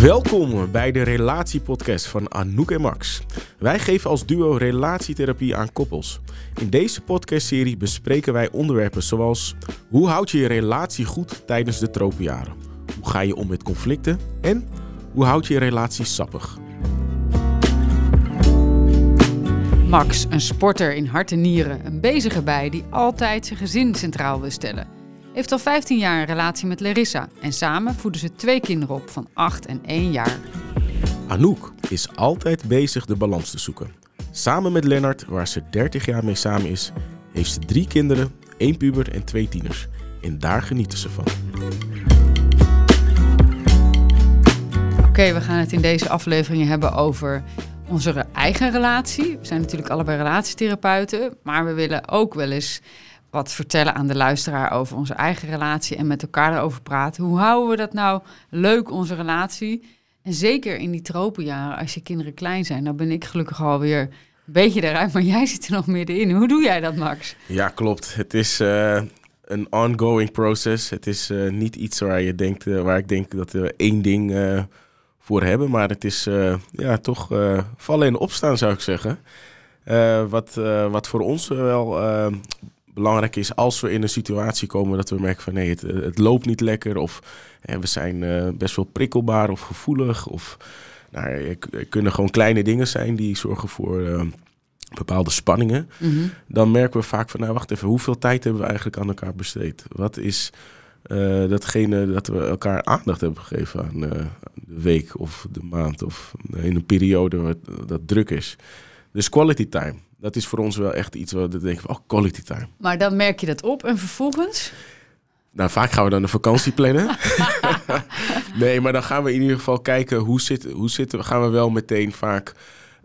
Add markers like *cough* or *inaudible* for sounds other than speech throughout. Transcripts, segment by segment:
Welkom bij de Relatiepodcast van Anouk en Max. Wij geven als duo relatietherapie aan koppels. In deze podcastserie bespreken wij onderwerpen zoals hoe houd je je relatie goed tijdens de tropenjaren? Hoe ga je om met conflicten? En hoe houd je je relatie sappig? Max, een sporter in hart en nieren, een bezige bij die altijd zijn gezin centraal wil stellen. Heeft al 15 jaar een relatie met Larissa en samen voeden ze twee kinderen op van 8 en 1 jaar. Anouk is altijd bezig de balans te zoeken. Samen met Lennart, waar ze 30 jaar mee samen is, heeft ze drie kinderen, één puber en twee tieners. En daar genieten ze van. Oké, we gaan het in deze aflevering hebben over onze eigen relatie. We zijn natuurlijk allebei relatietherapeuten, maar we willen ook wel eens wat vertellen aan de luisteraar over onze eigen relatie en met elkaar erover praten. Hoe houden we dat nou leuk, onze relatie? En zeker in die tropenjaren, als je kinderen klein zijn, dan ben ik gelukkig alweer een beetje eruit, maar jij zit er nog middenin. Hoe doe jij dat, Max? Ja, klopt. Het is uh, een ongoing process. Het is uh, niet iets waar je denkt, uh, waar ik denk dat we één ding voor hebben, maar het is ja, toch vallen en opstaan, zou ik zeggen. wat, wat voor ons wel belangrijk is als we in een situatie komen dat we merken van nee, het, het loopt niet lekker of hè, we zijn uh, best wel prikkelbaar of gevoelig of nou, er kunnen gewoon kleine dingen zijn die zorgen voor uh, bepaalde spanningen. Mm -hmm. Dan merken we vaak van nou wacht even, hoeveel tijd hebben we eigenlijk aan elkaar besteed? Wat is uh, datgene dat we elkaar aandacht hebben gegeven aan de week of de maand of in een periode waar dat druk is. Dus quality time dat is voor ons wel echt iets wat we denken van, oh, quality time. Maar dan merk je dat op en vervolgens? Nou, vaak gaan we dan een vakantie plannen. *laughs* nee, maar dan gaan we in ieder geval kijken hoe zitten hoe zitten Gaan we wel meteen vaak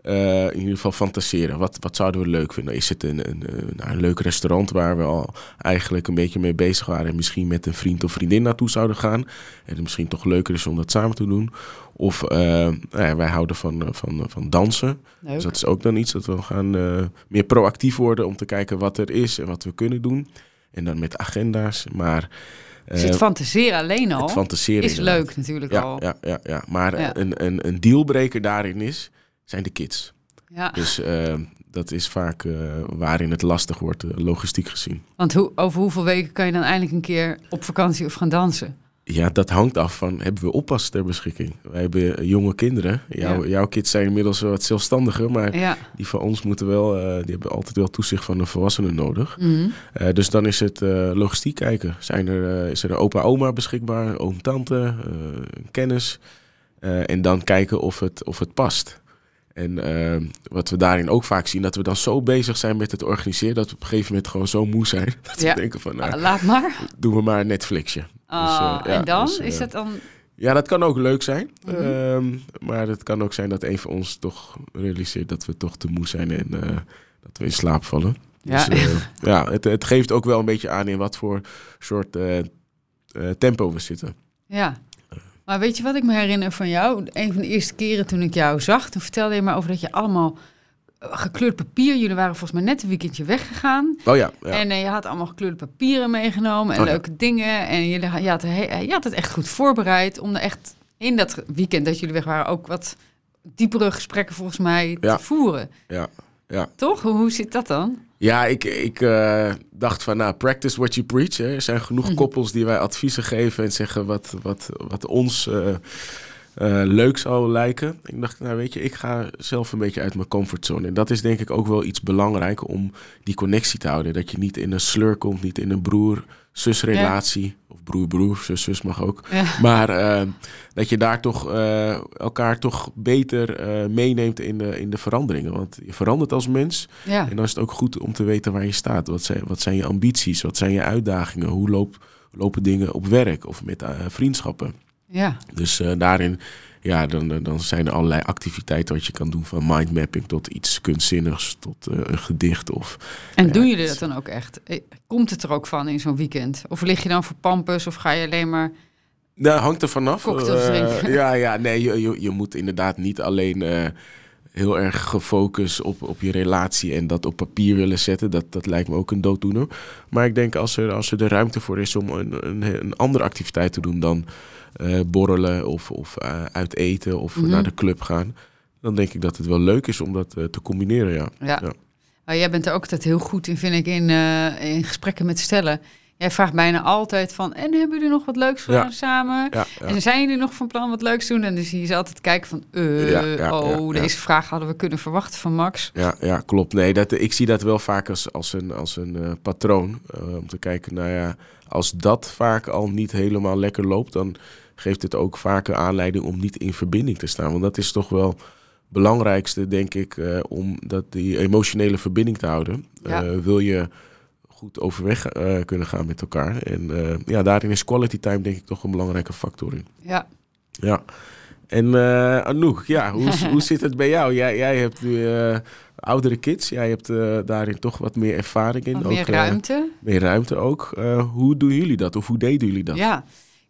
uh, in ieder geval fantaseren. Wat, wat zouden we leuk vinden? Is het een, een, een, een, leuk restaurant waar we al eigenlijk een beetje mee bezig waren en misschien met een vriend of vriendin naartoe zouden gaan? En het misschien toch leuker is om dat samen te doen. Of uh, nou ja, wij houden van, van, van dansen. Leuk. Dus dat is ook dan iets dat we gaan uh, meer proactief worden om te kijken wat er is en wat we kunnen doen. En dan met agenda's. Maar dus het fantaseren alleen al het fantaseren is leuk natuurlijk ja, al. Ja, ja, ja. maar. Een, een, een dealbreaker daarin is zijn de kids. Ja. Dus uh, dat is vaak uh, waarin het lastig wordt, uh, logistiek gezien. Want hoe, over hoeveel weken kan je dan eindelijk een keer op vakantie of gaan dansen? Ja, dat hangt af van, hebben we oppas ter beschikking? Wij hebben jonge kinderen. Jouw, ja. jouw kids zijn inmiddels wat zelfstandiger, maar ja. die van ons moeten wel, die hebben altijd wel toezicht van een volwassene nodig. Mm -hmm. dus dan is het logistiek kijken. Zijn er, is er een opa, oma beschikbaar, oom, tante, kennis? en dan kijken of het, of het past. En uh, wat we daarin ook vaak zien, dat we dan zo bezig zijn met het organiseren, dat we op een gegeven moment gewoon zo moe zijn. *laughs* Dat ja. we denken van, nou, laat maar. Doen we maar een Netflixje. Oh, dus, uh, ja, en dan? Dus, uh, is dat dan... Ja, dat kan ook leuk zijn. Mhm. Mm -hmm. maar het kan ook zijn dat een van ons toch realiseert dat we toch te moe zijn en uh, dat we in slaap vallen. Ja, dus, *laughs* ja het, het, geeft ook wel een beetje aan in wat voor soort tempo we zitten. Ja. Maar weet je wat ik me herinner van jou? Een van de eerste keren toen ik jou zag, toen vertelde je me over dat je allemaal gekleurd papier. Jullie waren volgens mij net een weekendje weggegaan. Oh ja. ja. En uh, je had allemaal gekleurde papieren meegenomen en Oh ja. leuke dingen. En je, je, had, je had het echt goed voorbereid om er echt in dat weekend dat jullie weg waren ook wat diepere gesprekken volgens mij Ja. te voeren. ja. ja. Toch? Hoe, hoe zit dat dan? Ja, ik, ik uh, dacht van, nou, practice what you preach. Hè. Er zijn genoeg Mhm. koppels die wij adviezen geven en zeggen wat, wat, wat ons uh, uh, leuk zou lijken. Ik dacht, nou weet je, ik ga zelf een beetje uit mijn comfortzone. En dat is denk ik ook wel iets belangrijk om die connectie te houden. Dat je niet in een slur komt, niet in een broer-zus relatie. Ja. Of broer-broer, zus-zus mag ook. Ja. Maar uh, dat je daar toch uh, elkaar toch beter uh, meeneemt in de, in de veranderingen. Want je verandert als mens. Ja. En dan is het ook goed om te weten waar je staat. Wat zijn, wat zijn je ambities? Wat zijn je uitdagingen? Hoe loop, lopen dingen op werk of met vriendschappen? Ja. Dus daarin ja, dan, dan zijn er allerlei activiteiten wat je kan doen. Van mindmapping tot iets kunstzinnigs, tot uh, een gedicht. Of, en ja, doen jullie dat dan ook echt? Eh, Komt het er ook van in zo'n weekend? Of lig je dan voor pampus of ga je alleen maar... Nou, hangt er vanaf. Drinken. ja, ja, nee, je, je, je moet inderdaad niet alleen uh, heel erg gefocust op, op je relatie en dat op papier willen zetten. Dat, dat lijkt me ook een dooddoener. Maar ik denk als er, als er de ruimte voor is om een, een, een andere activiteit te doen dan eh, borrelen of, of uh, uit eten of Mhm. naar de club gaan. Dan denk ik dat het wel leuk is om dat eh, te combineren, ja. Ja. Jij bent er ook altijd heel goed in, vind ik, in, eh, in gesprekken met stellen. Jij vraagt bijna altijd van, en hebben jullie nog wat leuks gedaan Ja. samen? Ja. En zijn jullie nog van plan wat leuks te doen? En dan zie je ze altijd kijken van, eh, oh, deze vraag hadden we kunnen verwachten van Max. Ja, ja klopt. Nee, dat, ik zie dat wel vaak als, als een, als een eh, patroon. eh, om te kijken, nou ja, als dat vaak al niet helemaal lekker loopt, dan geeft het ook vaker aanleiding om niet in verbinding te staan. Want dat is toch wel het belangrijkste, denk ik, eh, om dat die emotionele verbinding te houden. Ja. Eh, wil je goed overweg eh, kunnen gaan met elkaar. En ja, daarin is quality time denk ik toch een belangrijke factor in. Ja, Ja. En Anouk, ja, hoe, hoe zit het bij jou? Jij, jij hebt nu oudere kids. Jij hebt daarin toch wat meer ervaring in. wat ook, meer ruimte. meer ruimte ook. Hoe doen jullie dat? Of hoe deden jullie dat? Ja.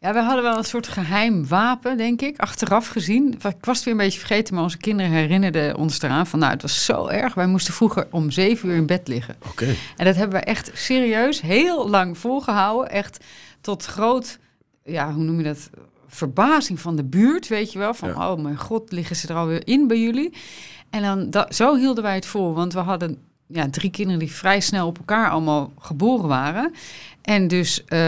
Ja, we hadden wel een soort geheim wapen, denk ik, achteraf gezien. Ik was het weer een beetje vergeten, maar onze kinderen herinnerden ons eraan van... nou, het was zo erg, wij moesten vroeger om zeven uur in bed liggen. Oké. En dat hebben we echt serieus heel lang volgehouden. Echt tot groot, ja, hoe noem je dat? Verbazing van de buurt, weet je wel. Van, Ja. oh mijn god, liggen ze er alweer in bij jullie? En dan, dat, zo hielden wij het vol. Want we hadden ja, drie kinderen die vrij snel op elkaar allemaal geboren waren. En dus eh,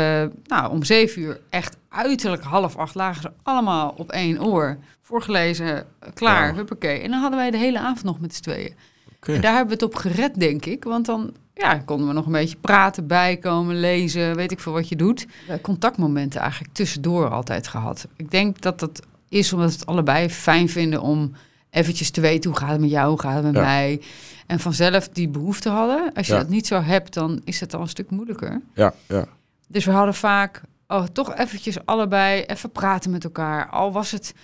nou, om zeven uur, echt uiterlijk half acht, lagen ze allemaal op één oor. Voorgelezen, klaar, Wauw. huppakee. En dan hadden wij de hele avond nog met z'n tweeën. En daar hebben we het op gered, denk ik. Want dan ja, konden we nog een beetje praten, bijkomen, lezen, weet ik veel wat je doet. Eh, Contactmomenten eigenlijk tussendoor altijd gehad. Ik denk dat dat is omdat we het allebei fijn vinden om eventjes te weten hoe gaat het met jou, hoe gaat het met Ja. mij. En vanzelf die behoefte hadden. Als je Ja. dat niet zo hebt, dan is het al een stuk moeilijker. Ja, ja. Dus we hadden vaak oh, toch eventjes allebei even praten met elkaar. Al was het,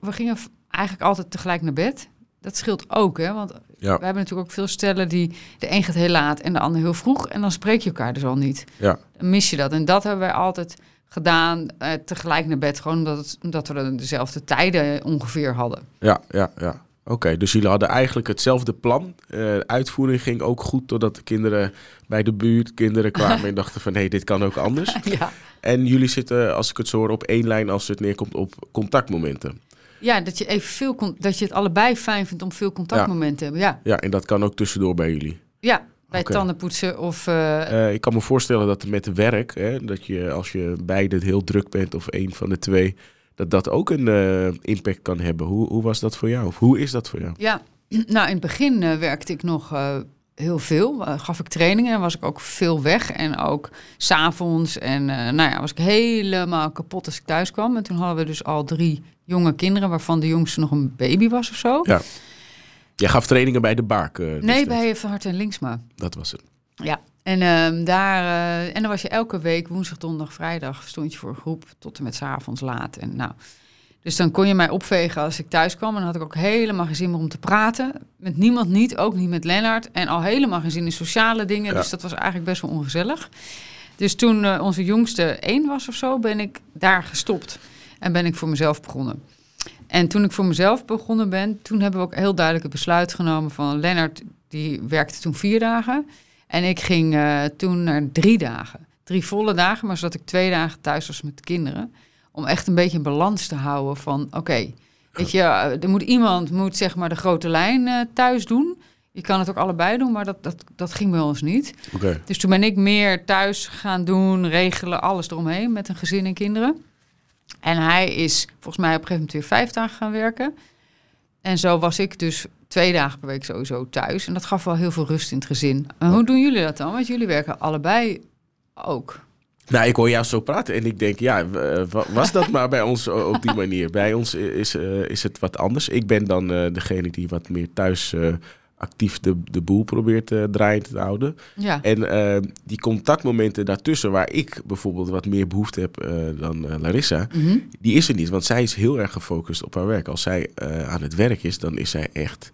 we gingen eigenlijk altijd tegelijk naar bed. Dat scheelt ook, hè? Want Ja. we hebben natuurlijk ook veel stellen die de een gaat heel laat en de ander heel vroeg. En dan spreek je elkaar dus al niet. Ja. Dan mis je dat. En dat hebben wij altijd gedaan, eh, tegelijk naar bed. Gewoon omdat, het, omdat we dezelfde tijden ongeveer hadden. Ja, ja, ja. Oké, dus jullie hadden eigenlijk hetzelfde plan. Eh uitvoering ging ook goed totdat de kinderen bij de buurt, kinderen kwamen en *laughs* dachten van hé, hey, dit kan ook anders. *laughs* ja. En jullie zitten, als ik het zo hoor, op één lijn als het neerkomt op contactmomenten. ja, dat je even veel dat je het allebei fijn vindt om veel contactmomenten te hebben. Ja, Ja, en dat kan ook tussendoor bij jullie. ja bij Oké. tandenpoetsen of eh, Eh, ik kan me voorstellen dat met werk, hè, dat je als je beide heel druk bent of één van de twee, dat dat ook een eh, impact kan hebben. Hoe, hoe was dat voor jou? Of hoe is dat voor jou? Ja, *clears throat* nou in het begin werkte ik nog heel veel. Gaf ik trainingen en was ik ook veel weg. En ook s'avonds. En nou ja, was ik helemaal kapot als ik thuis kwam. En toen hadden we dus al drie jonge kinderen, waarvan de jongste nog een baby was of zo. Ja, Jij gaf trainingen bij de Baak. eh, nee, bij Van Hart en Linksma. Dat was het. Ja. En, ehm, daar, eh, en dan was je elke week woensdag, donderdag, vrijdag stond je voor een groep tot en met 's avonds laat. En nou, dus dan kon je mij opvegen als ik thuis kwam. En dan had ik ook helemaal geen zin meer om te praten. Met niemand niet, ook niet met Lennart. En al helemaal geen zin in sociale dingen. Ja. Dus dat was eigenlijk best wel ongezellig. Dus toen eh, onze jongste één was of zo, ben ik daar gestopt. En ben ik voor mezelf begonnen. En toen ik voor mezelf begonnen ben, toen hebben we ook heel duidelijk het besluit genomen van Lennart, die werkte toen vier dagen. En ik ging eh, toen naar drie dagen. Drie volle dagen, maar zodat ik twee dagen thuis was met de kinderen. Om echt een beetje een balans te houden van, oké, weet je, eh, er moet iemand moet zeg maar de grote lijn eh, thuis doen. Je kan het ook allebei doen, maar dat, dat, dat ging bij ons niet. Oké. Dus toen ben ik meer thuis gaan doen, regelen, alles eromheen met een gezin en kinderen. En hij is volgens mij op een gegeven moment weer vijf dagen gaan werken. En zo was ik dus twee dagen per week sowieso thuis. En dat gaf wel heel veel rust in het gezin. En hoe doen jullie dat dan? Want jullie werken allebei ook. Nou, ik hoor jou zo praten en ik denk, ja, eh, wa- was dat maar bij ons op die *laughs* manier. Bij ons is, eh, is het wat anders. Ik ben dan eh, degene die wat meer thuis eh, actief de, de boel probeert uh, draaiend te houden. Ja, En eh, die contactmomenten daartussen, waar ik bijvoorbeeld wat meer behoefte heb eh, dan Larissa, Mhm. die is er niet. Want zij is heel erg gefocust op haar werk. Als zij aan het werk is, dan is zij echt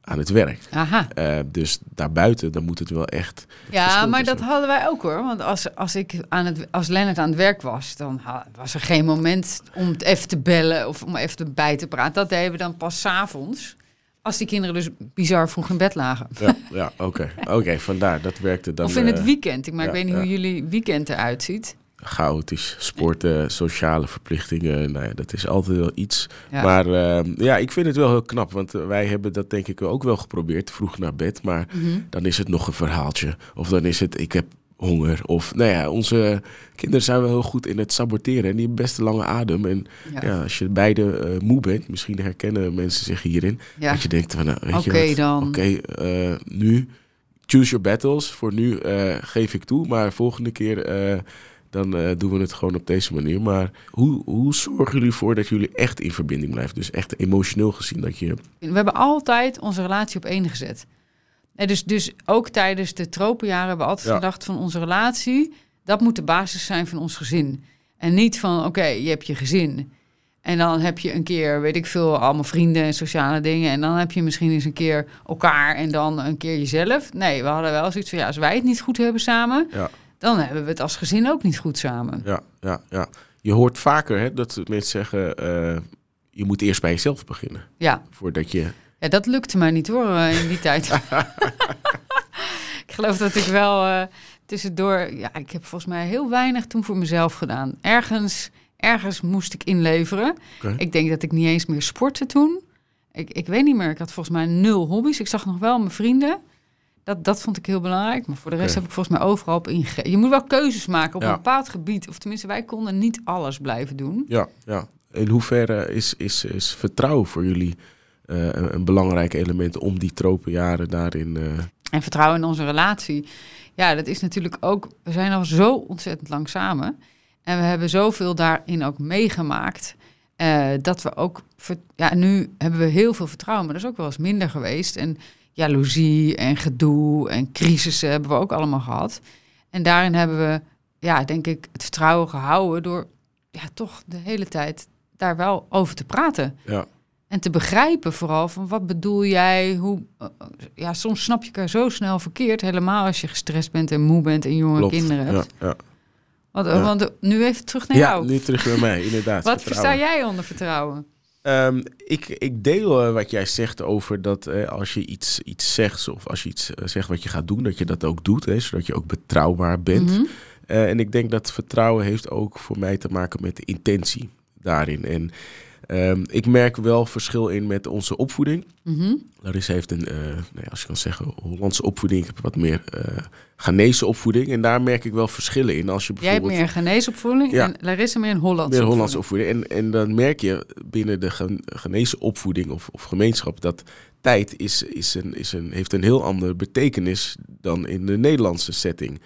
aan het werk. aha. Dus daarbuiten, dan moet het wel echt... Ja, maar dat hadden wij ook hoor. Want als, als, ik aan het, als Lennart aan het werk was, dan was er geen moment om het even te bellen of om even bij te praten. Dat deden we dan pas 's avonds. Als die kinderen dus bizar vroeg in bed lagen. Ja, ja oké. Oké, vandaar. Dat werkte dan... of in het eh, weekend. Ik, maar ja, ik weet niet ja. hoe jullie weekend eruit ziet. chaotisch. Sporten, sociale verplichtingen, nou ja, dat is altijd wel iets. Maar ehm, ja, ik vind het wel heel knap, want eh, wij hebben dat denk ik ook wel geprobeerd, vroeg naar bed. Maar Mhm. dan is het nog een verhaaltje. Of dan is het, ik heb honger. Of nou ja, onze kinderen zijn wel heel goed in het saboteren. En die hebben best een lange adem. En Ja. ja, als je beide eh, moe bent, misschien herkennen mensen zich hierin. Ja. Dat je denkt, van, nou, weet je Oké wat, dan. Oké, eh, nu choose your battles. Voor nu eh, geef ik toe, maar volgende keer dan doen we het gewoon op deze manier. Maar hoe, hoe zorgen jullie ervoor dat jullie echt in verbinding blijven? Dus echt emotioneel gezien dat je... We hebben altijd onze relatie op één gezet. En dus, dus ook tijdens de tropenjaren hebben we altijd Ja. gedacht van onze relatie, dat moet de basis zijn van ons gezin. En niet van, oké, je hebt je gezin. En dan heb je een keer, weet ik veel, allemaal vrienden en sociale dingen. En dan heb je misschien eens een keer elkaar en dan een keer jezelf. Nee, we hadden wel zoiets van, ja, als wij het niet goed hebben samen, Ja. dan hebben we het als gezin ook niet goed samen. Ja, ja, ja. Je hoort vaker hè, dat mensen zeggen, eh, je moet eerst bij jezelf beginnen. Ja, Voordat je... Ja, dat lukte mij niet hoor eh, in die tijd. *laughs* ik geloof dat ik wel eh, tussendoor... Ja, ik heb volgens mij heel weinig toen voor mezelf gedaan. Ergens, ergens moest ik inleveren. Ik denk dat ik niet eens meer sportte toen. Ik, ik weet niet meer. Ik had volgens mij nul hobby's. Ik zag nog wel mijn vrienden. Dat, dat vond ik heel belangrijk. Maar voor de rest heb ik volgens mij overal op ingegeven. Je moet wel keuzes maken op Ja. een bepaald gebied. Of tenminste, wij konden niet alles blijven doen. Ja, ja. In hoeverre is, is, is vertrouwen voor jullie een, een belangrijk element om die tropenjaren daarin... eh, En vertrouwen in onze relatie. Ja, dat is natuurlijk ook. We zijn al zo ontzettend lang samen. En we hebben zoveel daarin ook meegemaakt. eh, dat we ook. ver- Ja, nu hebben we heel veel vertrouwen, maar dat is ook wel eens minder geweest. En jaloezie en gedoe en crisissen hebben we ook allemaal gehad. En daarin hebben we, ja, denk ik, het vertrouwen gehouden door ja, toch de hele tijd daar wel over te praten. ja, En te begrijpen vooral van wat bedoel jij? Hoe, eh, ja, soms snap je elkaar zo snel verkeerd. Helemaal als je gestrest bent en moe bent en jonge klopt. kinderen Ja, hebt. ja. Want, Ja. want nu even terug naar ja jou. nu terug bij mij, inderdaad. *laughs* wat versta jij onder vertrouwen? Ehm, ik, ik deel eh, wat jij zegt over dat eh, als je iets, iets zegt of als je iets eh, zegt wat je gaat doen, dat je dat ook doet, hè, zodat je ook betrouwbaar bent. Mhm. Eh, en ik denk dat vertrouwen heeft ook voor mij te maken met de intentie daarin. En ehm, ik merk wel verschil in met onze opvoeding. Mhm. Larissa heeft een, eh, nou ja, als je kan zeggen, Hollandse opvoeding. Ik heb wat meer Ghanese opvoeding. En daar merk ik wel verschillen in. Als je Jij hebt bijvoorbeeld meer geneesopvoeding Ja. en Larissa meer een Hollandse meer Hollandse opvoeding. opvoeding. En, en dan merk je binnen de Ghan- Ghanese opvoeding of, of gemeenschap dat tijd is, is een, is een, heeft een heel andere betekenis dan in de Nederlandse setting.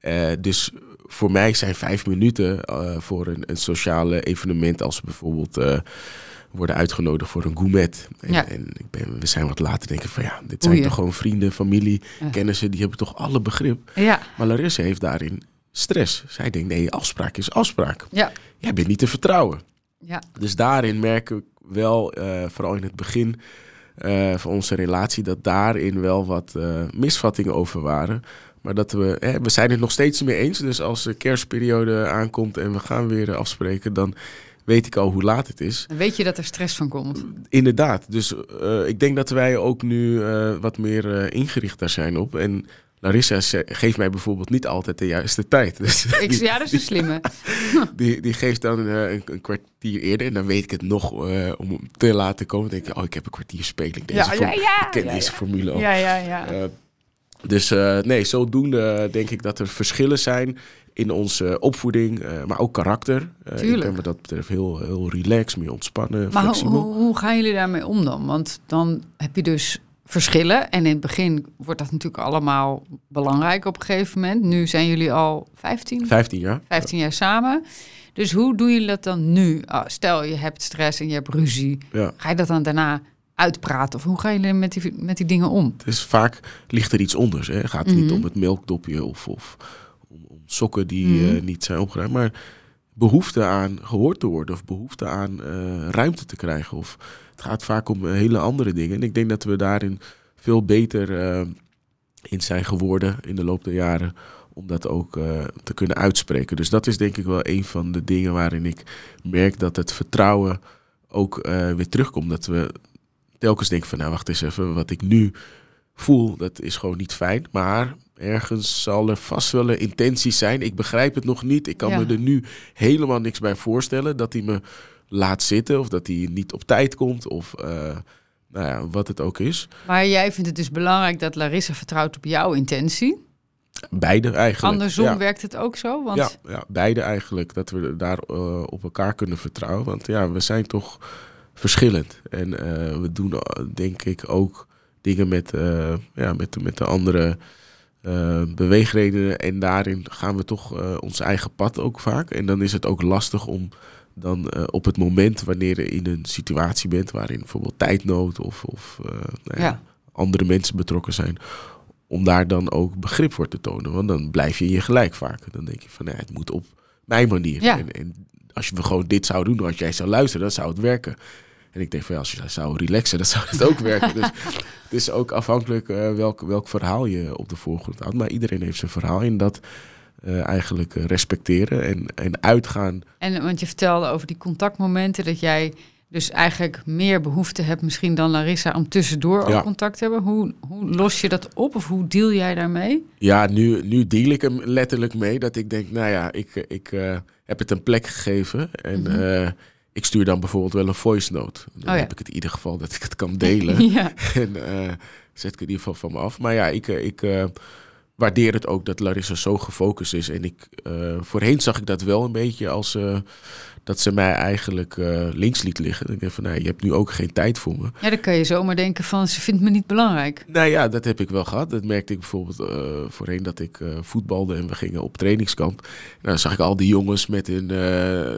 Eh, dus voor mij zijn vijf minuten eh, voor een, een sociale evenement als we bijvoorbeeld eh, worden uitgenodigd voor een gourmet. En, Ja. en ik ben, we zijn wat later denken van ja, dit zijn toch gewoon vrienden, familie, Ja. kennissen, die hebben toch alle begrip. Ja, Maar Larissa heeft daarin stress. Zij denkt nee, afspraak is afspraak. ja, Jij bent niet te vertrouwen. ja. Dus daarin merk ik wel, eh, vooral in het begin van onze relatie, dat daarin wel wat misvattingen over waren. Maar dat we, hè, we zijn het nog steeds mee eens. Dus als de kerstperiode aankomt en we gaan weer eh, afspreken, dan weet ik al hoe laat het is. Dan weet je dat er stress van komt. Inderdaad. Dus eh, ik denk dat wij ook nu eh, wat meer eh, ingericht daar zijn op. En Larissa geeft mij bijvoorbeeld niet altijd de juiste tijd. *laughs* Dus Ik, ja, dat is een slimme. *laughs* die, die geeft dan een, een kwartier eerder. En dan weet ik het nog om te laten komen. Dan denk ik, oh, ik heb een kwartier speling. Deze Ja, ja, ja. Ik ken ja, deze ja. formule al. Ja, ja, ja. Eh, dus eh, nee, zodoende denk ik dat er verschillen zijn in onze opvoeding, eh, maar ook karakter. Eh, ik ben wat dat betreft heel, heel relaxed, meer ontspannen, Maar hoe, flexibel. hoe, hoe gaan jullie daarmee om dan? Want dan heb je dus verschillen. En in het begin wordt dat natuurlijk allemaal belangrijk op een gegeven moment. Nu zijn jullie al 15, 15 jaar. 15 jaar samen. Dus hoe doen jullie dat dan nu? Ah, stel, je hebt stress en je hebt ruzie. Ja. Ga je dat dan daarna uitpraten? Of hoe gaan jullie met die, met die dingen om? Het is vaak ligt er iets onders. Hè. Gaat het niet Mhm. om het melkdopje of, of om, om sokken die Mhm. eh, niet zijn opgeruimd. Maar behoefte aan gehoord te worden of behoefte aan eh, ruimte te krijgen. Of het gaat vaak om eh, hele andere dingen. En ik denk dat we daarin veel beter in zijn geworden in de loop der jaren. Om dat ook te kunnen uitspreken. Dus dat is denk ik wel een van de dingen waarin ik merk dat het vertrouwen ook weer terugkomt. Dat we telkens denken van nou wacht eens even, wat ik nu voel, dat is gewoon niet fijn. Maar ergens zal er vast wel een intentie zijn. Ik begrijp het nog niet. Ik kan Ja. me er nu helemaal niks bij voorstellen dat hij me laat zitten of dat hij niet op tijd komt of eh, nou ja, wat het ook is. Maar jij vindt het dus belangrijk dat Larissa vertrouwt op jouw intentie. Beide eigenlijk. Andersom ja. werkt het ook zo. Want Ja, ja, beide eigenlijk. Dat we daar eh, op elkaar kunnen vertrouwen. Want ja, we zijn toch verschillend. En eh, we doen eh, denk ik ook dingen met, eh, ja, met, met de andere beweegredenen. En daarin gaan we toch ons eigen pad ook vaak. En dan is het ook lastig om dan op het moment wanneer je in een situatie bent... waarin bijvoorbeeld tijdnood of, of nou ja, Ja. andere mensen betrokken zijn om daar dan ook begrip voor te tonen. Want dan blijf je in je gelijk vaak. Dan denk je van, nee, het moet op mijn manier. Ja. En, en als je gewoon dit zou doen, als jij zou luisteren, dan zou het werken. En ik denk van, ja, als je zou relaxen, dan zou het ook *laughs* werken. Dus het is ook afhankelijk eh, welk, welk verhaal je op de voorgrond houdt. Maar iedereen heeft zijn verhaal in dat eh, eigenlijk eh, respecteren en, en uitgaan. En want je vertelde over die contactmomenten dat jij dus eigenlijk meer behoefte hebt misschien dan Larissa om tussendoor ook Ja. contact te hebben. Hoe, hoe los je dat op of hoe deal jij daarmee? Ja, nu, nu deal ik hem letterlijk mee dat ik denk, nou ja, ik, ik heb het een plek gegeven. En Mhm. eh, ik stuur dan bijvoorbeeld wel een voice note. Dan Oh ja. heb ik het in ieder geval dat ik het kan delen. *laughs* ja. en eh, zet ik in ieder geval van me af. Maar ja, ik, eh, ik waardeer het ook dat Larissa zo gefocust is. En ik, eh, voorheen zag ik dat wel een beetje als eh, dat ze mij eigenlijk eh, links liet liggen. En ik denk van, nou, je hebt nu ook geen tijd voor me. ja, dan kan je zomaar denken van ze vindt me niet belangrijk. Nou ja, dat heb ik wel gehad. Dat merkte ik bijvoorbeeld voorheen dat ik voetbalde en we gingen op trainingskamp. Nou, dan zag ik al die jongens met hun,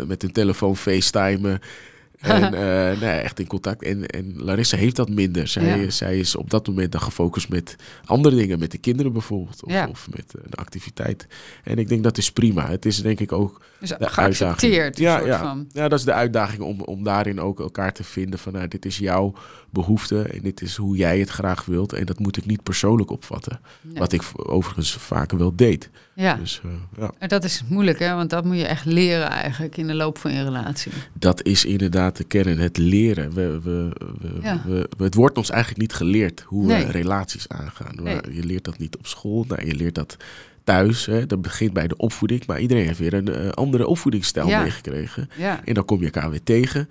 met hun telefoon facetimen. En *laughs* eh, nou ja, echt in contact. En, en Larissa heeft dat minder. Zij, Ja. zij is op dat moment dan gefocust met andere dingen. Met de kinderen bijvoorbeeld. Of, Ja. of met een activiteit. En ik denk dat is prima. Het is denk ik ook Dus de. Ja, soort ja. Van. ja, dat is de uitdaging om, om daarin ook elkaar te vinden. Van nou, dit is jouw behoefte en dit is hoe jij het graag wilt. En dat moet ik niet persoonlijk opvatten. Nee. Wat ik overigens vaker wel deed. Ja, Dus eh, ja, en dat is moeilijk hè, want dat moet je echt leren eigenlijk in de loop van je relatie. dat is inderdaad de kern. Het leren. We, we, we, Ja. we, we- het wordt ons eigenlijk niet geleerd hoe Nee. we relaties aangaan. Nee. Je leert dat niet op school. Nou, je leert dat thuis. Hè. Dat begint bij de opvoeding. Maar iedereen heeft weer een eh, andere opvoedingsstijl Ja. meegekregen. Ja, En dan kom je elkaar weer tegen.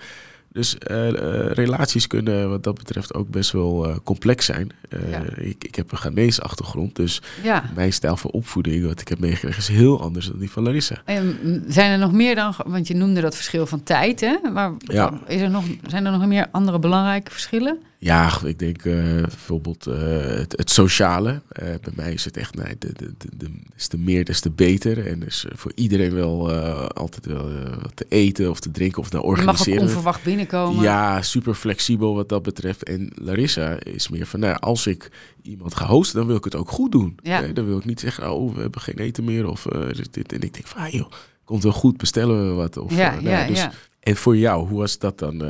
Dus eh, eh, relaties kunnen wat dat betreft ook best wel eh, complex zijn. Ja. ik, ik heb een Ghanese achtergrond, dus ja. mijn stijl van opvoeding, wat ik heb meegekregen, is heel anders dan die van Larissa. En mm, zijn er nog meer dan, want je noemde dat verschil van tijd, hè? Maar Ja. is er nog, zijn er nog meer andere belangrijke verschillen? Ja, ik denk eh, bijvoorbeeld eh, het, het sociale. Eh, bij mij is het echt, nee, de, de, de, de, des te meer, des te beter. En dus eh, voor iedereen wel altijd wel wat te eten of te drinken of te Je mag ook organiseren. onverwacht binnenkomen. Ja, super flexibel wat dat betreft. En Larissa is meer van, nou, als ik iemand ga hosten, dan wil ik het ook goed doen. Ja. Dan wil ik niet zeggen, oh, we hebben geen eten meer of dit. En ik denk van, ah, joh, komt wel goed, bestellen we wat. Of, ja, nou ja, dus-. En voor jou, hoe was dat dan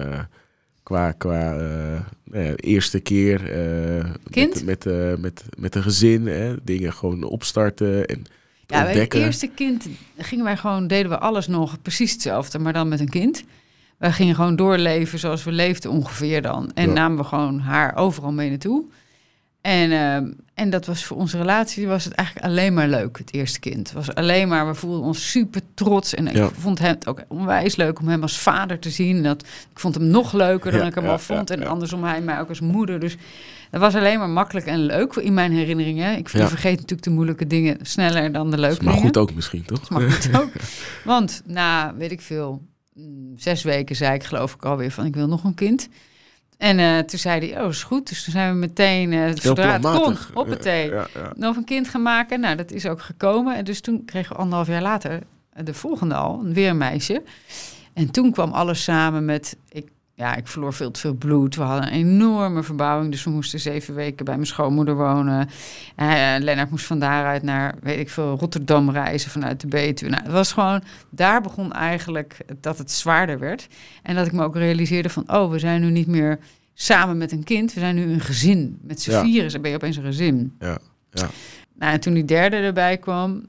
qua, qua eh, ja, eerste keer eh, Kind? met, met, eh, met, met een gezin, hè, dingen gewoon opstarten en Ja, bij het ontdekken? eerste kind gingen wij gewoon, deden we alles nog precies hetzelfde, maar dan met een kind. Wij gingen gewoon doorleven zoals we leefden ongeveer dan. En Ja. namen we gewoon haar overal mee naartoe. En, ehm, en dat was voor onze relatie was het eigenlijk alleen maar leuk, het eerste kind. Het was alleen maar, we voelden ons super trots. En Ja. ik vond hem het ook onwijs leuk om hem als vader te zien. En Dat, ik vond hem nog leuker dan Ja, ik hem ja, al vond. en andersom hij mij ook als moeder. Dus dat was alleen maar makkelijk en leuk in mijn herinneringen. Ik vergeet natuurlijk de moeilijke dingen sneller dan de leuke maar dingen. goed ook misschien, toch? Mag goed *laughs* ook. Want na, weet ik veel, mm, zes weken zei ik geloof ik alweer van ik wil nog een kind. En eh, toen zei hij, oh is goed. Dus toen zijn we meteen, eh Heel zodra het kon, op het thee, Ja, ja. nog een kind gaan maken. Nou, dat is ook gekomen. En dus toen kregen we anderhalf jaar later eh, de volgende al, weer een meisje. En toen kwam alles samen met, ik, ja, ik verloor veel te veel bloed. We hadden een enorme verbouwing, dus we moesten zeven weken bij mijn schoonmoeder wonen. Eh, Lennart moest van daaruit naar, weet ik veel, Rotterdam reizen vanuit de Betuwe. Nou, het was gewoon, daar begon eigenlijk dat het zwaarder werd. En dat ik me ook realiseerde van, oh, we zijn nu niet meer samen met een kind. We zijn nu een gezin. Met z'n Ja. vieren dan ben je opeens een gezin. Ja, ja. Nou, en toen die derde erbij kwam,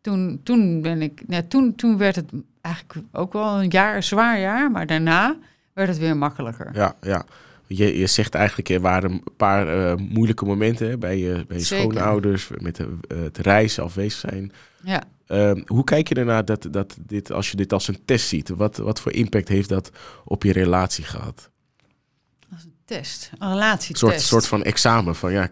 toen, toen ben ik, ja, toen, toen werd het eigenlijk ook wel een jaar, een zwaar jaar, maar daarna werd het weer makkelijker. Ja, ja. Je, je zegt eigenlijk, er waren een paar eh, moeilijke momenten hè, bij je, bij je Zeker. schoonouders, met de, eh, het reizen, afwezig zijn. Ja. Ehm, hoe kijk je ernaar dat, dat dit, als je dit als een test ziet? Wat, wat voor impact heeft dat op je relatie gehad? Als een test, een Een relatietest. soort, soort van examen van, ja,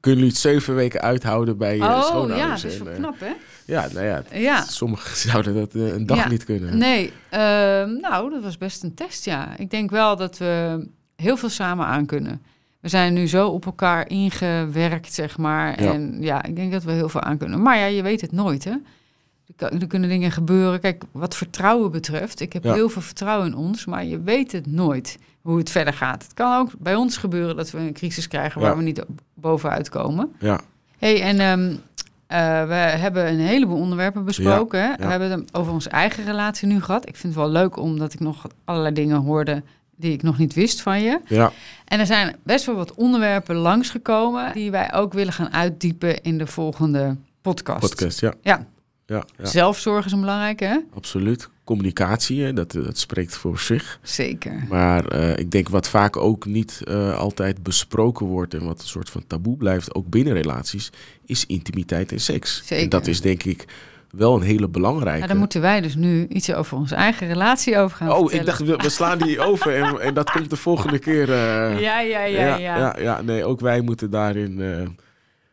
kunnen jullie het zeven weken uithouden bij je Oh ja, schoonouders? dat is wel eh, knap hè? Ja, nou ja, Ja. sommigen *laughs* zouden dat eh, een dag Ja. niet kunnen. Nee, ehm, nou, dat was best een test, ja. Ik denk wel dat we heel veel samen aan kunnen. We zijn nu zo op elkaar ingewerkt, zeg maar. Ja. En ja, ik denk dat we heel veel aan kunnen. Maar ja, je weet het nooit, hè. Er, kunnen dingen gebeuren. Kijk, wat vertrouwen betreft, ik heb Ja. heel veel vertrouwen in ons, maar je weet het nooit hoe het verder gaat. Het kan ook bij ons gebeuren dat we een crisis krijgen waar we niet bovenuit komen. Ja, hey, en ehm, eh, we hebben een heleboel onderwerpen besproken. ja. We hebben het over onze eigen relatie nu gehad. Ik vind het wel leuk omdat ik nog allerlei dingen hoorde die ik nog niet wist van je. ja, En er zijn best wel wat onderwerpen langsgekomen die wij ook willen gaan uitdiepen in de volgende podcast. podcast, ja. Ja. Ja, ja, Zelfzorg is een belangrijke, hè? absoluut. Communicatie, dat, dat spreekt voor zich. Zeker. Maar eh, ik denk wat vaak ook niet eh, altijd besproken wordt en wat een soort van taboe blijft, ook binnen relaties, is intimiteit en seks. Zeker. En dat is denk ik wel een hele belangrijke. Ja, dan moeten wij dus nu iets over onze eigen relatie over gaan oh, vertellen. ik dacht, we, we slaan die over en, en dat komt de volgende keer. eh, *laughs* Ja, ja, ja, ja, ja, ja, nee, ook wij moeten daarin.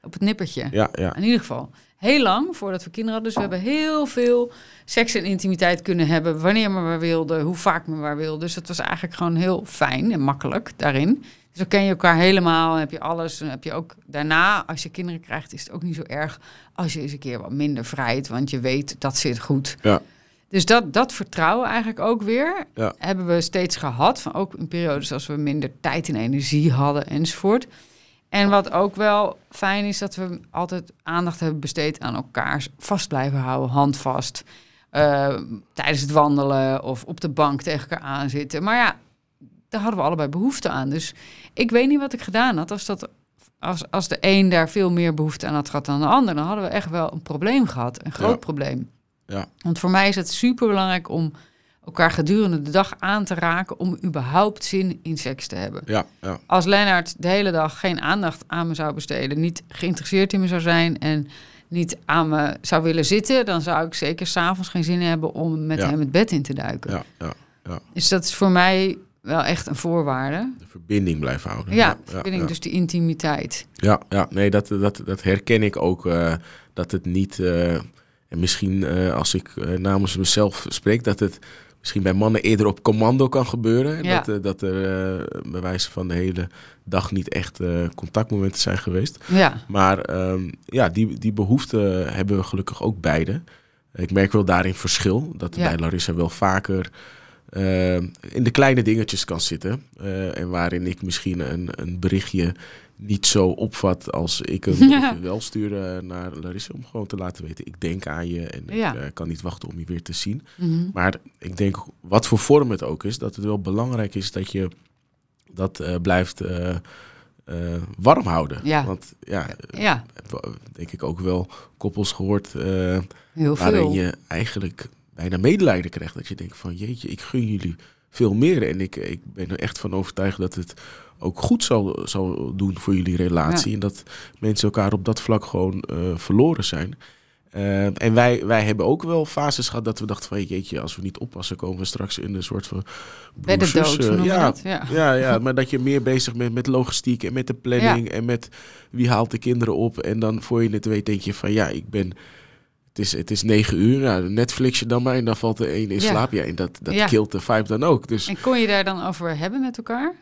Op het nippertje. ja, ja, In ieder geval. Heel lang voordat we kinderen hadden. Dus we hebben heel veel seks en intimiteit kunnen hebben. Wanneer we maar wilden, hoe vaak we maar wilden. Dus dat was eigenlijk gewoon heel fijn en makkelijk daarin. Dus dan ken je elkaar helemaal, heb je alles. Dan heb je ook daarna, als je kinderen krijgt, is het ook niet zo erg als je eens een keer wat minder vrijheid. Want je weet, dat zit goed. Ja. Dus dat, dat vertrouwen eigenlijk ook weer Ja. hebben we steeds gehad. Van ook in periodes als we minder tijd en energie hadden enzovoort. En wat ook wel fijn is, dat we altijd aandacht hebben besteed aan elkaar vast blijven houden, handvast. eh, tijdens het wandelen of op de bank tegen elkaar aanzitten. Maar ja, daar hadden we allebei behoefte aan. Dus ik weet niet wat ik gedaan had. Als, dat, als, als de een daar veel meer behoefte aan had gehad dan de ander, dan hadden we echt wel een probleem gehad. Een groot Ja. probleem. Ja. Want voor mij is het super belangrijk om elkaar gedurende de dag aan te raken om überhaupt zin in seks te hebben. ja, ja, Als Lennart de hele dag geen aandacht aan me zou besteden, niet geïnteresseerd in me zou zijn en niet aan me zou willen zitten, dan zou ik zeker s'avonds geen zin hebben om met Ja. hem het bed in te duiken. ja, ja. Dus dat is voor mij wel echt een voorwaarde. De verbinding blijven houden. Ja, verbinding, dus die intimiteit. Ja, ja nee, dat, dat, dat herken ik ook. eh, dat het niet. eh, en misschien eh, als ik namens mezelf spreek, dat het misschien bij mannen eerder op commando kan gebeuren. Ja. Dat, eh, dat er eh, bij wijze van de hele dag niet echt eh, contactmomenten zijn geweest. Ja, Maar ehm, ja, die, die behoefte hebben we gelukkig ook beide. Ik merk wel daarin verschil. Dat Ja. bij Larissa wel vaker in de kleine dingetjes kan zitten. En waarin ik misschien een, een berichtje niet zo opvat als ik berichtje *laughs* wel stuur naar Larissa. Om gewoon te laten weten, ik denk aan je en Ja. ik eh, kan niet wachten om je weer te zien. Mhm. Maar ik denk, wat voor vorm het ook is, dat het wel belangrijk is dat je dat eh, blijft eh, warm houden. Ja. Want ja, ja denk ik ook wel koppels gehoord eh, heel waarin veel. je eigenlijk bijna medelijden krijgt. Dat je denkt van jeetje, ik gun jullie veel meer. En ik, ik ben er echt van overtuigd dat het ook goed zal, zal doen voor jullie relatie. En dat mensen elkaar op dat vlak gewoon eh, verloren zijn. Eh, en wij, wij hebben ook wel fases gehad dat we dachten van jeetje, als we niet oppassen komen we straks in een soort van broers, dood, eh? Ja. ja, ja, maar dat je meer bezig bent met logistiek en met de planning en met wie haalt de kinderen op. En dan voor je het weet denk je van ja, ik ben... Het is, het is negen uur, ja, Netflix je dan maar en dan valt er één in Ja. slaap. Ja, en dat, dat Ja. killt de vibe dan ook. Dus En kon je daar dan over hebben met elkaar?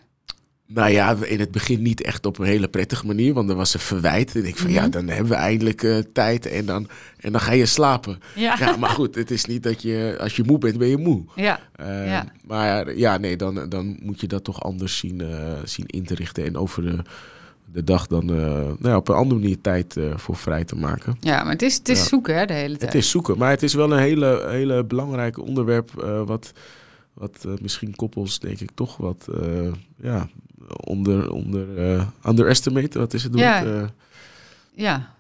nou ja, in het begin niet echt op een hele prettige manier, want er was een verwijt. En ik van ja, Mhm. dan hebben we eindelijk eh, tijd en dan, en dan ga je slapen. Ja. Ja, maar goed, het is niet dat je, als je moe bent, ben je moe. Ja. Eh, Ja. Maar ja, nee, dan, dan moet je dat toch anders zien, eh, zien in te richten. En over de, de dag dan eh, nou ja, op een andere manier tijd eh, voor vrij te maken. Ja, maar het is, het is Ja. zoeken hè, de hele tijd. Het is zoeken, maar het is wel een hele, hele belangrijk onderwerp. eh, wat wat misschien koppels, denk ik, toch wat ja, onder, onder underestimate. Wat is het? Ja. woord? Eh, Ja.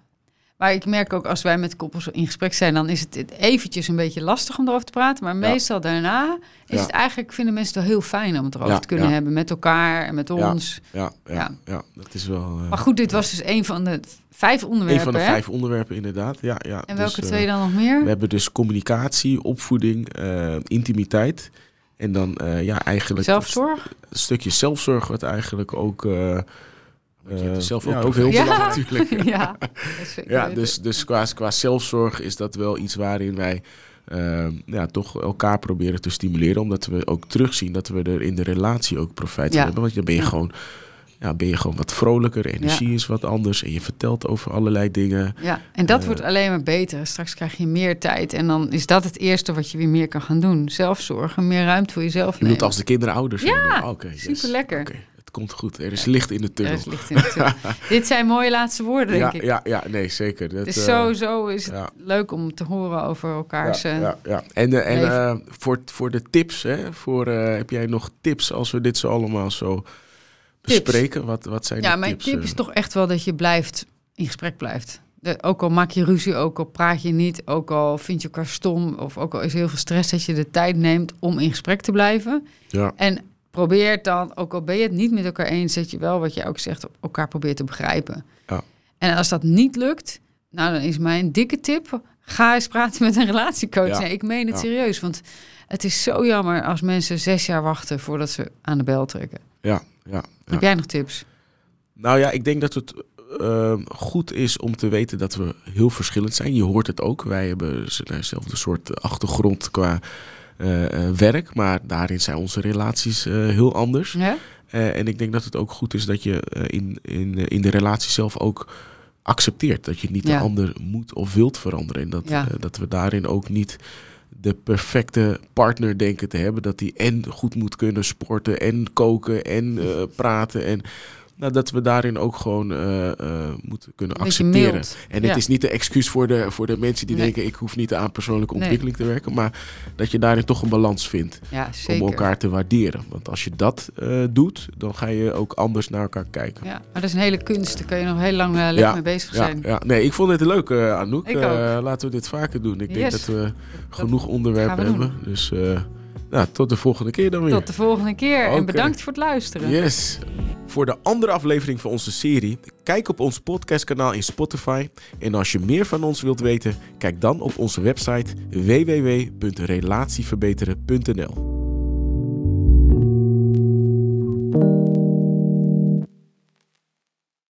Maar ik merk ook als wij met koppels in gesprek zijn, dan is het eventjes een beetje lastig om erover te praten. Maar meestal daarna is het eigenlijk, vinden mensen het wel heel fijn om het erover te kunnen hebben met elkaar en met ons. Ja, ja, Ja. dat is wel eh, Maar goed, dit was dus een van de vijf onderwerpen. een van de hè? vijf onderwerpen inderdaad. Ja, ja. En Dus, welke eh, twee dan nog meer? We hebben dus communicatie, opvoeding, eh, intimiteit. En dan ja, eigenlijk Zelfzorg? een stukje zelfzorg, wat eigenlijk ook. Eh Want je hebt er zelf ja, ook heel *laughs* Ja. belangrijk natuurlijk. *laughs* ja, dat is zeker Ja, dus, dus qua, qua zelfzorg is dat wel iets waarin wij eh, ja, toch elkaar proberen te stimuleren. Omdat we ook terugzien dat we er in de relatie ook profijt van Ja. hebben. Want dan ben je, Ja. gewoon, ja, ben je gewoon wat vrolijker, energie is wat anders. En je vertelt over allerlei dingen. Ja, en dat Eh, wordt alleen maar beter. Straks krijg je meer tijd en dan is dat het eerste wat je weer meer kan gaan doen. Zelfzorgen, meer ruimte voor jezelf Je bedoelt nemen. als de kinderen ouder zijn. Ja, oké, yes. superlekker. Oké, het komt goed. Er is licht in de Er tunnel. is licht in de tunnel. Dit zijn mooie laatste woorden, denk ja, ik. ja, ja, nee, zeker. Dat, dus eh, sowieso is het leuk om te horen over elkaars... ja, eh, ja, ja. En, eh, en voor, voor de tips, hè, voor, heb jij nog tips als we dit zo allemaal zo bespreken? Wat, wat zijn Ja, de mijn tips? tip is toch echt wel dat je blijft in gesprek blijft. De- ook al maak je ruzie, ook al praat je niet, ook al vind je elkaar stom, of ook al is er heel veel stress, dat je de tijd neemt om in gesprek te blijven. Ja, En probeer dan, ook al ben je het niet met elkaar eens, dat je wel, wat je ook zegt, elkaar probeert te begrijpen. Ja. En als dat niet lukt, nou dan is mijn dikke tip, ga eens praten met een relatiecoach. Ja. Nee, ik meen het Ja. serieus, want het is zo jammer als mensen zes jaar wachten voordat ze aan de bel trekken. ja, ja. Heb jij nog tips? Nou ja, ik denk dat het eh, goed is om te weten dat we heel verschillend zijn. Je hoort het ook. Wij hebben dezelfde soort achtergrond qua werk, maar daarin zijn onze relaties eh, heel anders. Ja? Eh, en ik denk dat het ook goed is dat je eh, in, in, eh, in de relatie zelf ook accepteert dat je niet Ja. de ander moet of wilt veranderen. En dat, Ja. eh, dat we daarin ook niet de perfecte partner denken te hebben. Dat die en goed moet kunnen sporten en koken en eh, praten. En nou, dat we daarin ook gewoon eh, eh, moeten kunnen accepteren. En Ja. het is niet de excuus voor de, voor de mensen die Nee. denken... ik hoef niet aan persoonlijke Nee. ontwikkeling te werken. Maar dat je daarin toch een balans vindt Ja, om elkaar te waarderen. Want als je dat eh, doet, dan ga je ook anders naar elkaar kijken. Ja, maar dat is een hele kunst. Daar kun je nog heel lang Ja, mee bezig zijn. ja, nee, ik vond het leuk, Anouk. Laten we dit vaker doen. Ik denk dat we genoeg onderwerpen we hebben. Dus nou, tot de volgende keer dan weer. Tot de volgende keer en bedankt voor het luisteren. Yes. Voor de andere aflevering van onze serie, kijk op ons podcastkanaal in Spotify. En als je meer van ons wilt weten, kijk dan op onze website www.relatieverbeteren.nl.